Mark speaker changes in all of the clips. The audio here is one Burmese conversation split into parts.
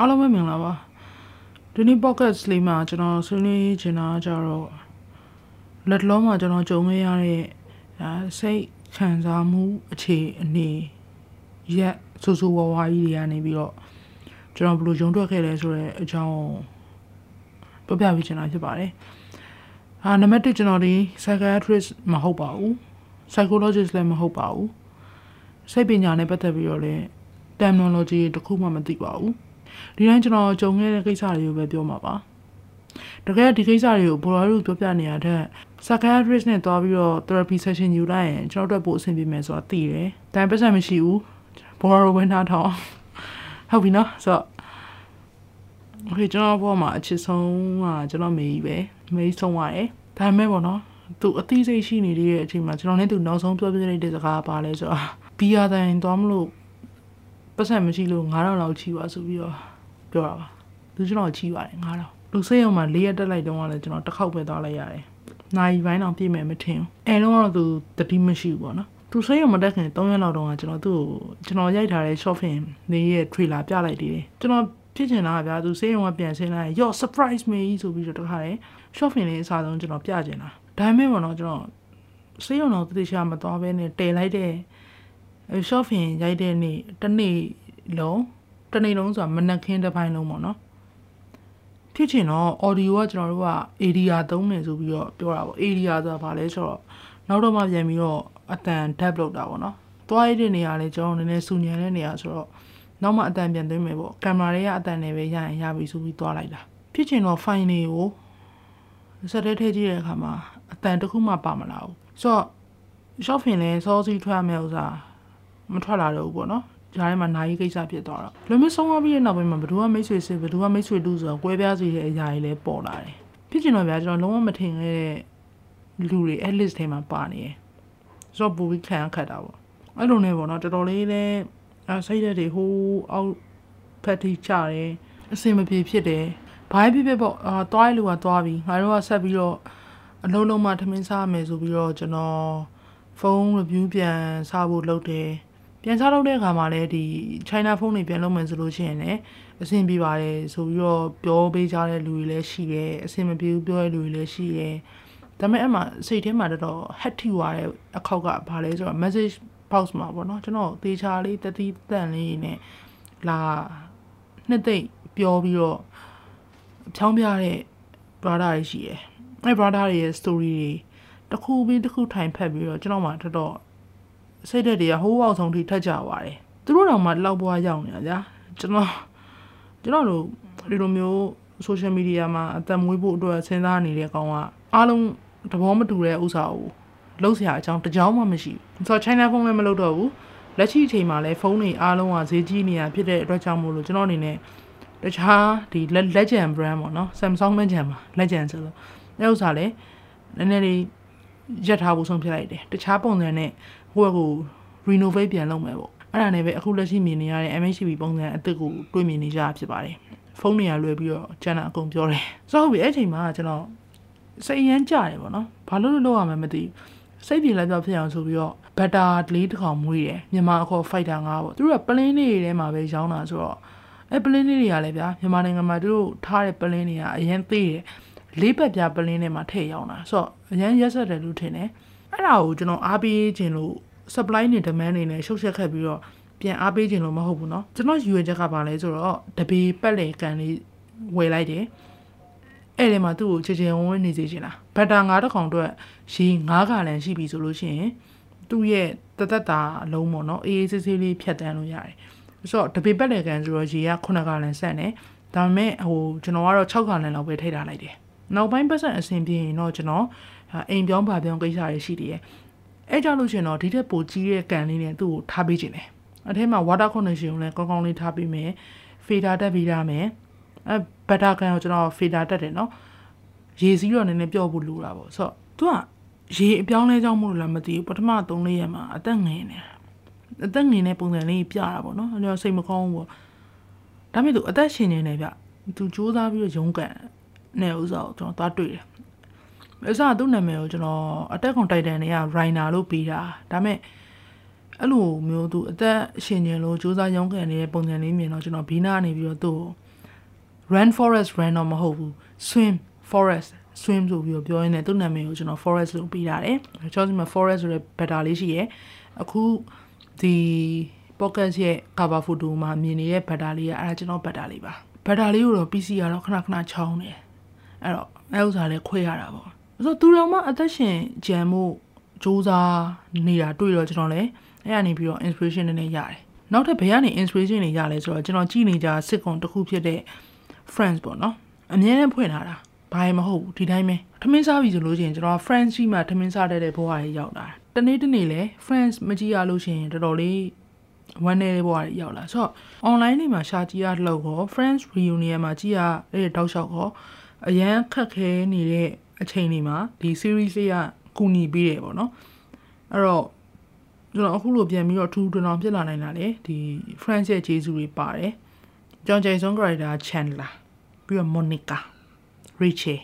Speaker 1: အားလုံးပဲမင်္ဂလာပါဒီနေ့ podcast လေးမှာကျွန်တော်ဆွေးနွေးချင်တာကြတော့လက်လုံးမှာကျွန်တော်ကြုံခဲ့ရတဲ့အဲစိတ်ခံစားမှုအခြေအနေရက်ဆူဆူဝါဝါကြီးတွေကနေပြီးတော့ကျွန်တော်ဘယ်လိုဂျုံထွက်ခဲ့လဲဆိုတဲ့အကြောင်းပြပြပေးချင်တာဖြစ်ပါတယ်အာနံပါတ်1ကျွန်တော်ဒီ psychiatrist မဟုတ်ပါဘူး psychologist လည်းမဟုတ်ပါဘူးစိတ်ပညာနဲ့ပတ်သက်ပြီးတော့လည်း terminology တခုမှမသိပါဘူး ဒီတိုင်းကျွန်တော်ကြုံခဲ့တဲ့ကိစ္စတွေကိုပဲပြောမှာပါတကယ်ဒီကိစ္စတွေကိုဘော်လာတို့ပြောပြနေရတဲ့ psychiatrist နဲ့တွားပြီးတော့ therapy session ယူလိုက်ရင်ကျွန်တော်တို့ပို့အဆင်ပြေမယ်ဆိုတာသိတယ်။ဒါပေမဲ့ပတ်စံမရှိဘူး။ဘော်လာတို့ဝင်ထားတော့ဟုတ်ပြီနော်ဆိုတော့ okay ကျွန်တော်ဘောမှာအချစ်ဆုံးကကျွန်တော်မေကြီးပဲမေကြီးဆုံးရတယ်။ဒါပေမဲ့ပေါ့နော်သူအသိစိတ်ရှိနေတဲ့အချိန်မှာကျွန်တော်နဲ့သူနောက်ဆုံးပြောပြလိုက်တဲ့စကားပါလဲဆိုတော့ဘီယာတိုင်းသွားမလို့ ပတ်စံမရှိလို့9000လောက်ချီပါဆိုပြီးတော့ပြောတာပါသူကျွန်တော်ချီပါတယ်9000လူစိတ်ရုံမှာ၄ရက်တက်လိုက်တော့လည်းကျွန်တော်တစ်ခေါက်ပဲသွားလိုက်ရတယ်နိုင်ပိုင်းတော့ပြည့်မယ်မထင်ဘူးအဲတော့တော့သူတတိမရှိဘူးပေါ့နော်သူစိတ်ရုံမတက်ခင်3ရက်လောက်တော့ကျွန်တော်သူ့ကိုကျွန်တော်ရိုက်ထားတဲ့ short film နေရဲ့ trailer ပြလိုက်သေးတယ်ကျွန်တော်ဖြစ်ချင်တာကဗျာသူစိတ်ရုံကပြန်ဆင်းလိုက်ရော့ surprise me ဆိုပြီးတော့တခါလေ short film လေးအစားဆုံးကျွန်တော်ပြချင်တာဒါပေမဲ့ပေါ့နော်ကျွန်တော်စိတ်ရုံတော့တတိချာမသွားဘဲနဲ့တည်လိုက်တဲ့ short film ရိုက်တဲ့နေ့တစ်နေ့လုံးတစ်နေ့လုံးဆိုတာမနက်ခင်းတစ်ပိုင်းလုံးပေါ့နော်ဖြစ်ချင်တော့ audio ကကျွန်တော်တို့က area သုံးမယ်ဆိုပြီးတော့ပြောတာပေါ့ area ဆိုတာဘာလဲဆိုတော့နောက်တော့မှပြန်ပြီးတော့အတန် tab လုပ်တာပေါ့နော်သွားရတဲ့နေရာလေးကျွန်တော်နည်းနည်းစူညံတဲ့နေရာဆိုတော့နောက်မှအတန်ပြန်သွင်းမယ်ပေါ့ကင်မရာတွေကအတန်နဲ့ပဲရရင်ရပြီဆိုပြီးသွားလိုက်တာဖြစ်ချင်တော့ file တွေကိုစက်တဲ့ထည့်ကြည့်တဲ့အခါမှာအတန်တစ်ခုမှပါမလာဘူးဆိုတော့ short film လဲစောစီထွက်ရမယ့်ဥစား မထွက်လာတော့ဘူးပေါ့နော်ဂျားထဲမှာနိုင်ကိစ္စဖြစ်သွားတော့လွန်မဆုံးသွားပြီးတဲ့နောက်ပိုင်းမှာဘယ်သူကမိတ်ဆွေစစ်ဘယ်သူကမိတ်ဆွေတူဆိုတော့ကွဲပြားစေတဲ့အရာတွေလည်းပေါ်လာတယ်ဖြစ်ချင်တော့ဗျာကျွန်တော်လုံးဝမထင်ခဲ့တဲ့လူတွေအဲ့ list ထဲမှာပါနေတယ်ဆိုတော့ဘူပြီးခံခတ်တာပေါ့အဲ့လိုနဲ့ပေါ့နော်တော်တော်လေးလည်းအစိတ်တွေဟိုးအောက်ဖက်ထိချတယ်အစင်မပြေဖြစ်တယ်ဘာဖြစ်ဖြစ်ပေါ့အာတွားရလူကတွားပြီးငါတို့ကဆက်ပြီးတော့အလုံးလုံးမှထမင်းစားမယ်ဆိုပြီးတော့ကျွန်တော်ဖုန်း review ပြန်စားဖို့လုပ်တယ် ပြန်စားလုပ်တဲ့အခါမှာလည်းဒီ China phone တွေပြန်လုပ်မယ်ဆိုလို့ရှိရင်လည်းအဆင်ပြေပါတယ်ဆိုပြီးတော့ပြောပေးကြတဲ့လူတွေလည်းရှိတယ်အဆင်မပြေဘူးပြောတဲ့လူတွေလည်းရှိတယ်ဒါပေမဲ့အဲ့မှာစိတ်ထဲမှာတော့ hat ထီသွားတဲ့အခောက်ကဘာလဲဆိုတော့ message box မှာပေါ့နော်ကျွန်တော်သေချာလေးတတိတန့်လေးနဲ့လာနှစ်သိမ့်ပြောပြီးတော့ဖြောင်းပြတဲ့ brother တွေရှိတယ်အဲ့ brother တွေရဲ့ story တွေတစ်ခုပြီးတစ်ခုထိုင်ဖက်ပြီးတော့ကျွန်တော်မှတော်တော် စိတ်ဓာတ်တွေကဟိုးအောင်ဆုံးထိထက်ကြပါတယ်သူတို့တော့မှလောက်ပွားရောက်နေတာဗျာကျွန်တော်ကျွန်တော်တို့ဒီလိုမျိုး social media မှာအသက်မွေးဖို့အတွက်စဉ်းစားနေတဲ့ကောင်ကအားလုံးသဘောမတူတဲ့ဥစ္စာကိုလုံးစရာအကြောင်းတကြောင်မှမရှိဘူးဆိုတော့ China phone လည်းမလုပ်တော့ဘူးလက်ရှိအချိန်မှာလည်းဖုန်းတွေအားလုံးကဈေးကြီးနေရဖြစ်တဲ့အတွက်ကြောင့်မို့လို့ကျွန်တော်အနေနဲ့တခြားဒီ legend brand ပေါ့နော် Samsung legend ပါ legend ဆိုလို့အဲဥစ္စာလည်းနည်းနည်းလေးရက်ထားဖို့ဆုံးဖြတ်လိုက်တယ်တခြားပုံစံနဲ့ ဟိုကို renovate ပြန်လုပ်မယ်ပေါ့အဲ့ဒါနဲ့ပဲအခုလက်ရှိမြင်နေရတဲ့ MHB ပုံစံအစ်စ်ကိုတွေ့မြင်နေကြဖြစ်ပါတယ်ဖုန်းတွေကလွယ်ပြီးတော့ကျန်တာအကုန်ပြောတယ်ဆိုတော့ဟုတ်ပြီအဲ့ချိန်မှာကျွန်တော်စိတ်ရမ်းကြတယ်ပေါ့နော်ဘာလို့လို့လုပ်ရမှမသိစိတ်ပြေလိုက်ပြောဖြစ်အောင်ဆိုပြီးတော့ဘတ်တာလေးတစ်ကောင်မွေးတယ်မြန်မာအခေါ် fighter ငါပေါ့သူတို့ကပလင်းလေးတွေထဲမှာပဲရောင်းတာဆိုတော့အဲပလင်းလေးတွေကလည်းဗျာမြန်မာနိုင်ငံမှာသူတို့ထားတဲ့ပလင်းတွေကအရင်သေးတယ်လေးပတ်ပြပလင်းထဲမှာထည့်ရောင်းတာဆိုတော့အရင်ရက်ဆက်တယ်လို့ထင်တယ်အဲ့ဒါကိုကျွန်တော်အားပေးခြင်းလို့ supply နဲ့ demand တွေနဲ့ရှုပ်ရှက်ခတ်ပြီးတော့ပြန်အားပေးခြင်းလို့မဟုတ်ဘူးเนาะကျွန်တော်ယူရချက်ကပါလဲဆိုတော့တပေပက်လေကန်လေးဝယ်လိုက်တယ်အဲ့ဒီမှာသူ့ကိုချေချေဝန်းဝန်းနေစေချင်တာဘတ်တာငါးတစ်ကောင်အတွက်ရေငါးကလန်ရှိပြီဆိုလို့ရှိရင်သူ့ရဲ့တသက်တာအလုံးပေါ့နော်အေးအေးဆေးဆေးလေးဖြတ်တန်းလို့ရတယ်ဆိုတော့တပေပက်လေကန်ဆိုတော့ရေက9ကလန်ဆက်နေဒါပေမဲ့ဟိုကျွန်တော်ကတော့6ကလန်လောက်ပဲထိထားလိုက်တယ်နောက်ပိုင်းပတ်စံအဆင်ပြေရင်တော့ကျွန်တော်အိမ်ပြောင်းပါပြောင်းကိစ္စတွေရှိတယ် အဲကြောင့်လို့ရှင်တော့ဒီထက်ပိုကြီးတဲ့ကန်လေးနဲ့သူ့ကိုထားပေးခြင်းတယ်အထဲမှာ water condition ကိုလည်းကောင်းကောင်းလေးထားပေးမယ် fader တက်ပြီးရမယ်အဲ butter ကန်ကိုကျွန်တော် fader တက်တယ်နော်ရေစီးတော့နည်းနည်းပြော့ဖို့လိုတာပေါ့ဆိုတော့သူကရေအပြောင်းလဲကြောင်းမို့လို့လည်းမသိဘူးပထမ3လေးရက်မှာအသက်ငယ်နေအသက်ငယ်နေပုံစံလေးပြတာပေါ့နော်အဲ့တော့စိတ်မကောင်းဘူးပေါ့ဒါပေမဲ့သူအသက်ရှင်နေတယ်ဗျသူစူးစမ်းပြီးတော့ရုန်းကန်နေဥစ္စာကိုကျွန်တော်သွားတွေ့တယ် အစသူ့နာမည်ကိုကျွန်တော်အတက်ကွန်တိုက်တန်တွေက Rainer လို့ပေးတာဒါပေမဲ့အဲ့လိုမျိုးသူအသက်ရှင်ကျင်လို့စူးစမ်းရုန်းကန်နေတဲ့ပုံစံလေးမြင်တော့ကျွန်တော်ဘီနာကနေပြီးတော့သူ့ run forest run တော့မဟုတ်ဘူး swim forest swim ဆိုပြီးတော့ပြောရင်းနဲ့သူ့နာမည်ကိုကျွန်တော် forest လို့ပေးထားတယ်ကျွန်တော်ဒီမှာ forest ဆိုတဲ့ better လေးရှိရယ်အခုဒီ pocket ရဲ့ cover photo မှာမြင်နေတဲ့ better လေးကအဲ့ဒါကျွန်တော် better လေးပါ better လေးကိုတော့ PC ကတော့ခဏခဏချောင်းတယ်အဲ့တော့အဲ့ဥစ္စာလေးခွဲရတာပေါ့ ဆိုတော့သူတော်မှအသက်ရှင်ကြံမှုစူးစမ်းနေတာတွေ့တော့ကျွန်တော်လည်းအဲ့ကနေပြီးတော့ inspiration နည်းနည်းရတယ်နောက်ထပ်ဘယ်ကနေ inspiration တွေရလဲဆိုတော့ကျွန်တော်ကြည့်နေကြစစ်ကွန်တစ်ခုဖြစ်တဲ့ friends ပေါ့နော်အမြဲတမ်းဖွင့်ထားတာဘာမှမဟုတ်ဘူးဒီတိုင်းပဲထမင်းစားပြီဆိုလို့ရှိရင်ကျွန်တော် friends ရှိမှထမင်းစားတဲ့ဘဝတွေရောက်လာတနေ့တနေ့လဲ friends မကြည့်ရလို့ရှိရင်တော်တော်လေးဝမ်းနေတဲ့ဘဝတွေရောက်လာဆိုတော့ online တွေမှာရှာကြည့်ရလို့ကော friends reunion မှာကြည့်ရတဲ့တောက်လျှောက်ကောအရန်ခက်ခဲနေတဲ့ အချိန်တွေမှာဒီ series လေးကကူညီပေးတယ်ပေါ့နော်အဲ့တော့ကျွန်တော်အခုလိုပြန်ပြီးတော့ထူးထူးထောင်ဖြစ်လာနိုင်တာလေဒီ friends ရဲ့ဂျေစုတွေပါတယ်ကျွန်တော်ဂျေဆွန် character Chandler ပြီးတော့ Monica Rachel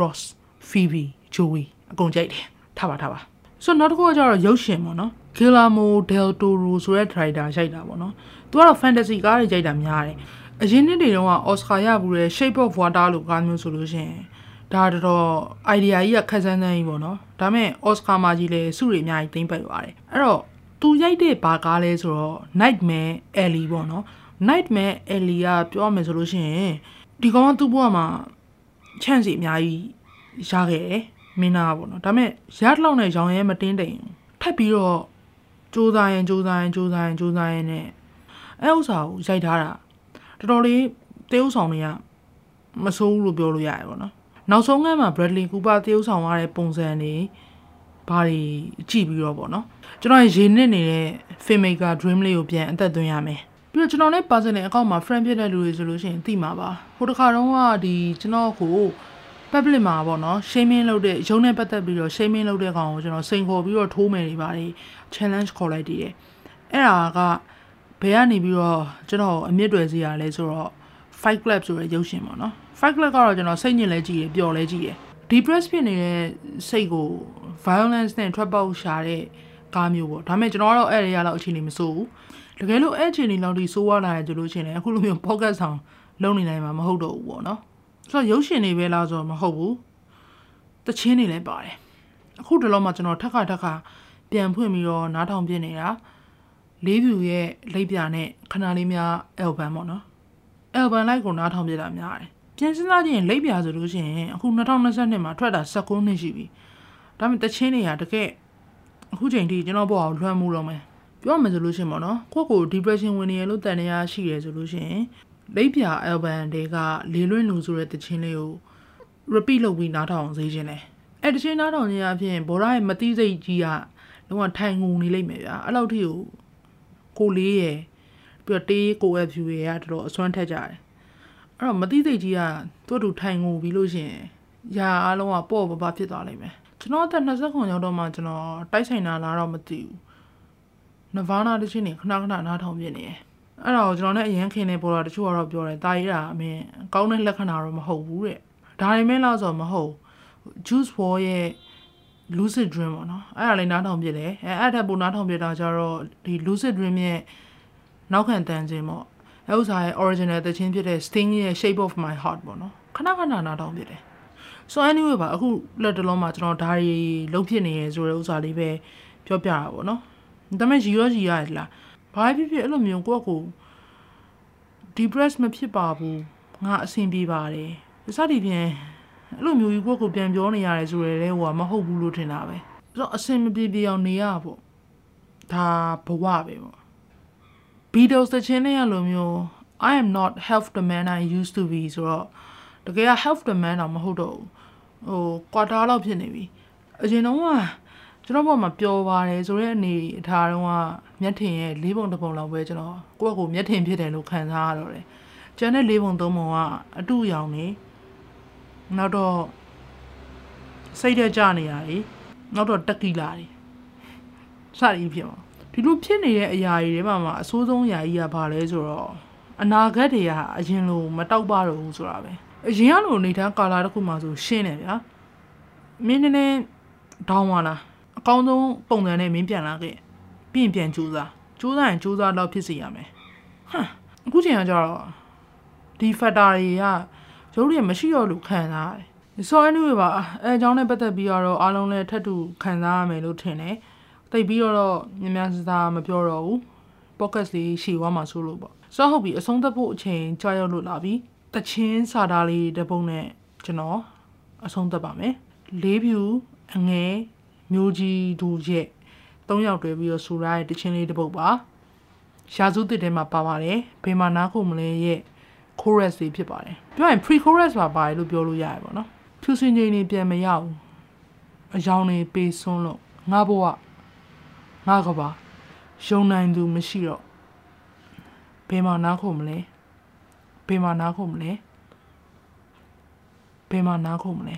Speaker 1: Ross Phoebe Joey အကုန်ကြိုက်တယ်ထားပါထားပါဆိုတော့နောက်တစ်ခုကကျတော့ရုပ်ရှင်ပေါ့နော် Guillermo del Toro ဆိုတဲ့ director ရိုက်တာပေါ့နော်သူကတော့ fantasy ကားတွေရိုက်တာများတယ်အရင်နှစ်တွေတုန်းက Oscar ရဘူးတဲ့ Shape of Water လို့ကားမျိုးဆိုလို့ရှိရင် ဒါတော့ idea ကြီးကခက်ဆန်းဆန်းကြီးပေါ့နော်ဒါပေမဲ့ Oscar မှာကြီးလဲစုတွေအများကြီးသိမ့်ပတ်သွားတယ်အဲ့တော့သူရိုက်တဲ့ဘာကားလဲဆိုတော့ Nightmare Alley ပေါ့နော် Nightmare Alley ကပြောရမယ်ဆိုလို့ရှိရင်ဒီကောင်ကသူ့ဘဝမှာ chance အများကြီးရခဲ့တယ်မင်းသားပေါ့နော်ဒါပေမဲ့ရလောက်နဲ့ရောင်ရဲမတင်းတိမ်ထပ်ပြီးတော့စူးစမ်းရင်စူးစမ်းရင်စူးစမ်းရင်စူးစမ်းရင်နဲ့အဲဥစ္စာကိုရိုက်ထားတာတော်တော်လေးတေးဥဆောင်တွေကမဆိုးဘူးလို့ပြောလို့ရတယ်ပေါ့နော် နောက်ဆုံးကမှ Bradley Cooper တေးဥဆောင်ရတဲ့ပုံစံတွေဘာတွေကြည့်ပြီးတော့ပေါ့နော်ကျွန်တော်ရေနစ်နေတဲ့ filmmaker dream လေးကိုပြန်အသက်သွင်းရမယ်ပြီးတော့ကျွန်တော်နဲ့ personal account မှာ friend ဖြစ်တဲ့လူတွေဆိုလို့ရှိရင်သိမှာပါဟိုတစ်ခါတုန်းကဒီကျွန်တော်ကို public မှာပေါ့နော် shaming လုပ်တဲ့ရုံးနဲ့ပတ်သက်ပြီးတော့ shaming လုပ်တဲ့ကောင်ကိုကျွန်တော်စိန်ခေါ်ပြီးတော့ထိုးမယ်တွေပါတယ် challenge ခေါ်လိုက်တည်တယ်အဲ့ဒါကဘယ်ကနေပြီးတော့ကျွန်တော်အမြင့်တွယ်စီရလဲဆိုတော့ Fight Club ဆိုတဲ့ရုပ်ရှင်ပေါ့နော် Fight Club ကတော့ကျွန်တော်စိတ်ညစ်လဲကြည့်ရပျော်လဲကြည့်ရ depress ဖြစ်နေတဲ့စိတ်ကို violence နဲ့ထွက်ပေါက်ရှာတဲ့ကားမျိုးပေါ့ဒါပေမဲ့ကျွန်တော်ကတော့အဲ့ဒီရလောက်အခြေအနေမစိုးဘူးတကယ်လို့အဲ့အခြေအနေလောက်ထိစိုးရလာတယ်ဆိုလို့ရှိရင်အခုလိုမျိုး podcast ဆောင်လုပ်နေနိုင်မှာမဟုတ်တော့ဘူးပေါ့နော်ဆိုတော့ရုပ်ရှင်တွေပဲလားဆိုတော့မဟုတ်ဘူးတချင်းတွေလည်းပါတယ်အခုတလောမှကျွန်တော်ထက်ခါထက်ခါပြန်ဖွင့်ပြီးတော့နားထောင်ပြနေတာလေးဖြူရဲ့လိပ်ပြနဲ့ခဏလေးများ album ပေါ့နော် album လိုက်ကိုနားထောင်ပြတာများတယ်ပြန်စဉ်းစားကြည့်ရင်လိပ်ပြဆိုလို့ရှိရင်အခု2022မှာထွက်တာ19နှစ်ရှိပြီဒါပေမဲ့တချင်းတွေကတကယ်အခုချိန်ထိကျွန်တော်ဘောအောင်လွှမ်းမှုတော့မယ်ပြောမှဆိုလို့ရှိရင်ပေါ့နော်ကိုယ့်ကို depression ဝင်နေရလို့တန်နေရရှိတယ်ဆိုလို့ရှိရင်လိပ်ပြ album တွေကလေလွင့်လူဆိုတဲ့တခြင်းလေးကို repeat လုပ်ပြီးနားထောင်စေခြင်းတယ်အဲ့တခြင်းနားထောင်ခြင်းအပြင်ဘောရရဲ့မတိစိတ်ကြီးကလုံးဝထိုင်ငုံနေလိမ့်မယ်ဗျာအဲ့လောက်ထိကိုကိုလေးရယ် ပြီးတော့တေးကိုရဲ့ view ရယ်ကတော်တော်အစွမ်းထက်ကြတယ်အဲ့တော့မတိစိတ်ကြီးကသူ့တူထိုင်ငုံပြီးလို့ရှိရင်ຢာအားလုံးကပေါ့ပပဖြစ်သွားလိမ့်မယ်ကျွန်တော်အသက်20ခုရောက်တော့မှကျွန်တော်တိုက်ဆိုင်တာလားတော့မသိဘူးနဗာနာတခြင်းနေခဏခဏနားထောင်ပြနေတယ်အဲ့ဒါကိုကျွန်တော်နဲ့အရင်ခင်နေပေါ်တာတချို့ကတော့ပြောတယ်တာရီတာအမင်းကောင်းတဲ့လက္ခဏာတော့မဟုတ်ဘူးတဲ့ဒါတွေမဲ့လို့ဆိုမဟုတ် juice wall ရဲ့ lucid dream ပေါ့နော်အဲ့ဒါလေးနားထောင်ပြတယ်အဲအဲ့ဒါပိုနားထောင်ပြတာကျတော့ဒီ lucid dream ရဲ့ နောက်ခံတန်ခြင်းပေါ့အဲဥစားရဲ့ original တခြင်းဖြစ်တဲ့ sting ရဲ့ shape of my heart ပေါ့နော်ခဏခဏနားထောင်ပြတယ် so anyway ပါအခုလက်တလုံးမှာကျွန်တော်ဓာရီလုံးဖြစ်နေရဆိုတဲ့ဥစားလေးပဲပြောပြတာပေါ့နော်ဒါပေမဲ့ရီရောရီရလားဘာဖြစ်ဖြစ်အဲ့လိုမျိုးကိုယ့်ကို depress မဖြစ်ပါဘူးငါအဆင်ပြေပါတယ်စသည်ဖြင့်အဲ့လိုမျိုးကြီးကိုယ့်ကိုပြန်ပြောနေရတယ်ဆိုရယ်ဟိုကမဟုတ်ဘူးလို့ထင်တာပဲအဲ့တော့အဆင်မပြေပြေအောင်နေရပေါ့ဒါဘဝပဲပေါ့ Beatles တခြင်းနဲ့ရလိုမျိုး I am not half the man I used to be ဆိုတော့တကယ်က half the man တော့မဟုတ်တော့ဘူးဟို quarter လောက်ဖြစ်နေပြီအရင်တော့ကကျွန်တော်ဘောမှာပျော်ပါတယ်ဆိုတဲ့အနေအထားတော့ကမျက်ထင်ရဲ့လေးပုံတစ်ပုံလောက်ပဲကျွန်တော်ကိုယ့်ကိုမျက်ထင်ဖြစ်တယ်လို့ခံစားရတော့တယ်ကျန်တဲ့လေးပုံသုံးပုံကအတူရောင်နေနောက်တော့စိတ်တဲ့ကြနေရတယ်နောက်တော့တက်ကီလာတွေစသည်ဖြစ်မှာ ဒီလိုဖြစ်နေတဲ့အရာတွေထဲမှာမှာအဆိုးဆုံးအရာကြီးကဘာလဲဆိုတော့အနာဂတ်တွေကအရင်လိုမတောက်ပါတော့ဘူးဆိုတာပဲအရင်ကလိုနေထားကာလာတစ်ခုမှဆိုရှင်းတယ်ဗျာမင်းနည်းနည်းဒေါင်းသွားလားအကောင်းဆုံးပုံစံနဲ့မင်းပြန်လာခဲ့ပြင်ပြန်ကြိုးစားကြိုးစားရင်ကြိုးစားတော့ဖြစ်စီရမယ်ဟမ်အခုချိန်ကကျတော့ဒီ factor တွေကရုပ်တွေမရှိတော့လို့ခံစားရတယ်။ so anyway ပါအဲအကြောင်းနဲ့ပတ်သက်ပြီးတော့အားလုံးလည်းထပ်တူခံစားရမယ်လို့ထင်တယ်။ တိတ်ပြီးတော့များများစားစားမပြောတော့ဘူး။ podcast လေးရှည်သွားမှာဆိုလို့ပေါ့။ so ဟုတ်ပြီအဆုံးသတ်ဖို့အချိန်ကြာရောက်လို့လာပြီ။တချင်းစာသားလေးတစ်ပုဒ်နဲ့ကျွန်တော်အဆုံးသတ်ပါမယ်။လေးဖြူအငဲမျိုးကြီးဒူရဲ့၃ယောက်တွဲပြီးတော့ဆူရတဲ့တချင်းလေးတစ်ပုဒ်ပါ။ရာစုတစ်ထဲမှာပါပါတယ်။ဘေးမှာနားခုမလဲရဲ့ chorus တွေဖြစ်ပါတယ်ပြောရင် pre chorus ပါပါတယ်လို့ပြောလို့ရတယ်ပေါ့နော်ဖြူစင်ချိန်နေပြန်မရဘူးအယောင်နေပေးစွန်းလို့ငါဘဝ ငါကပါယုံနိုင်သူမရှိတော့ဘယ်မှာနားခုမလဲဘယ်မှာနားခုမလဲဘယ်မှာနားခုမလဲ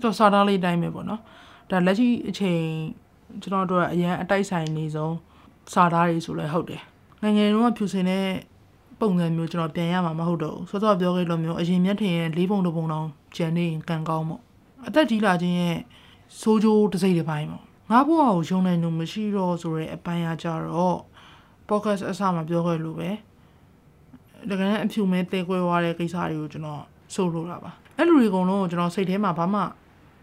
Speaker 1: တော့စာသားလေးတိုင်းပဲပေါ့နော်ဒါလက်ရှိအချိန်ကျွန်တော်တို့အရန်အတိုက်ဆိုင်နေဆုံးစာသားတွေဆိုလဲဟုတ်တယ်ငငယ်တုန်းကဖြူစင်တဲ့ပုံစံမျိုးကျွန်တော်ပြန်ရမှာမဟုတ်တော့ဘူးစောစောပြောခဲ့လို့မျိုးအရင်မျက်ထင်ရဲ့လေးပုံတစ်ပုံတောင်ကျန်နေရင်ကံကောင်းပေါ့အသက်ကြီးလာခြင်းရဲ့စိုးကြိုးတစ်စိတ်တစ်ပိုင်းပေါ့ ငါဘဝကိုယုံနိုင်လို့မရှိတော့ဆိုတဲ့အပိုင်းအကြတော့ podcast အစမှာပြောခဲ့လို့ပဲတကယ်အဖြူမဲတဲခွဲသွားတဲ့ကိစ္စတွေကိုကျွန်တော်ဆိုလိုတာပါအဲ့လူတွေအကုန်လုံးကိုကျွန်တော်စိတ်ထဲမှာဘာမှ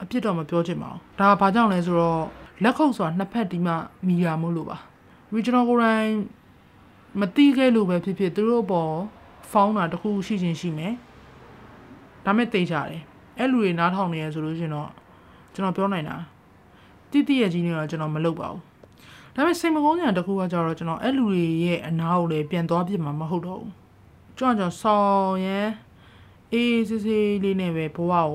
Speaker 1: အပြစ်တော့မပြောချင်ပါဘူးဒါဘာကြောင့်လဲဆိုတော့လက်ခုပ်ဆိုတာနှစ်ဖက်ဒီမှမိရမို့လို့ပါ regional ကိုယ်တိုင်မတိခဲ့လို့ပဲဖြစ်ဖြစ်သူတို့ပေါ်ဖောင်းတာတခုရှိချင်းရှိမယ်ဒါမဲ့သိကြတယ်အဲ့လူတွေနားထောင်နေရဆိုလို့ရှင်တော့ကျွန်တော်ပြောနိုင်တာ တိတိရဲ့ကြီးနေတော့ကျွန်တော်မလုပ်ပါဘူးဒါပေမဲ့စိတ်မကောင်းစရာတခုကကြတော့ကျွန်တော်အဲ့လူတွေရဲ့အနာကိုလည်းပြန်သွားပြစ်မှာမဟုတ်တော့ဘူးကျွန်တော်ကျွန်တော်ဆောင်းရန်အေးစစ်စစ်လေးနဲ့ပဲဘဝကို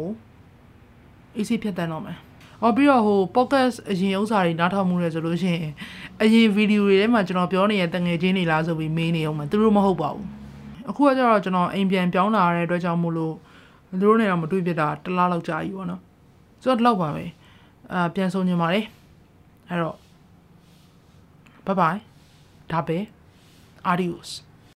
Speaker 1: အေးစစ်ဖြတ်တန်းတော့မယ်အော်ပြီးတော့ဟို podcast အရင်ဥစ္စာတွေနားထောင်မှုလဲဆိုလို့ရှိရင်အရင်ဗီဒီယိုတွေထဲမှာကျွန်တော်ပြောနေတဲ့တငယ်ချင်းတွေလားဆိုပြီးမေးနေအောင်မှာသူတို့မဟုတ်ပါဘူးအခုကကျတော့ကျွန်တော်အိမ်ပြန်ပြောင်းလာတဲ့အတွက်ကြောင့်မို့လို့သူတို့နဲ့တော့မတွေ့ဖြစ်တာတစ်လားလောက်ကြာပြီပေါ့နော်ဆိုတော့လောက်ပါပဲ အာပြန်ဆုံးညင်ပါတယ်အဲ့တော့ bye bye ဒါပဲ adios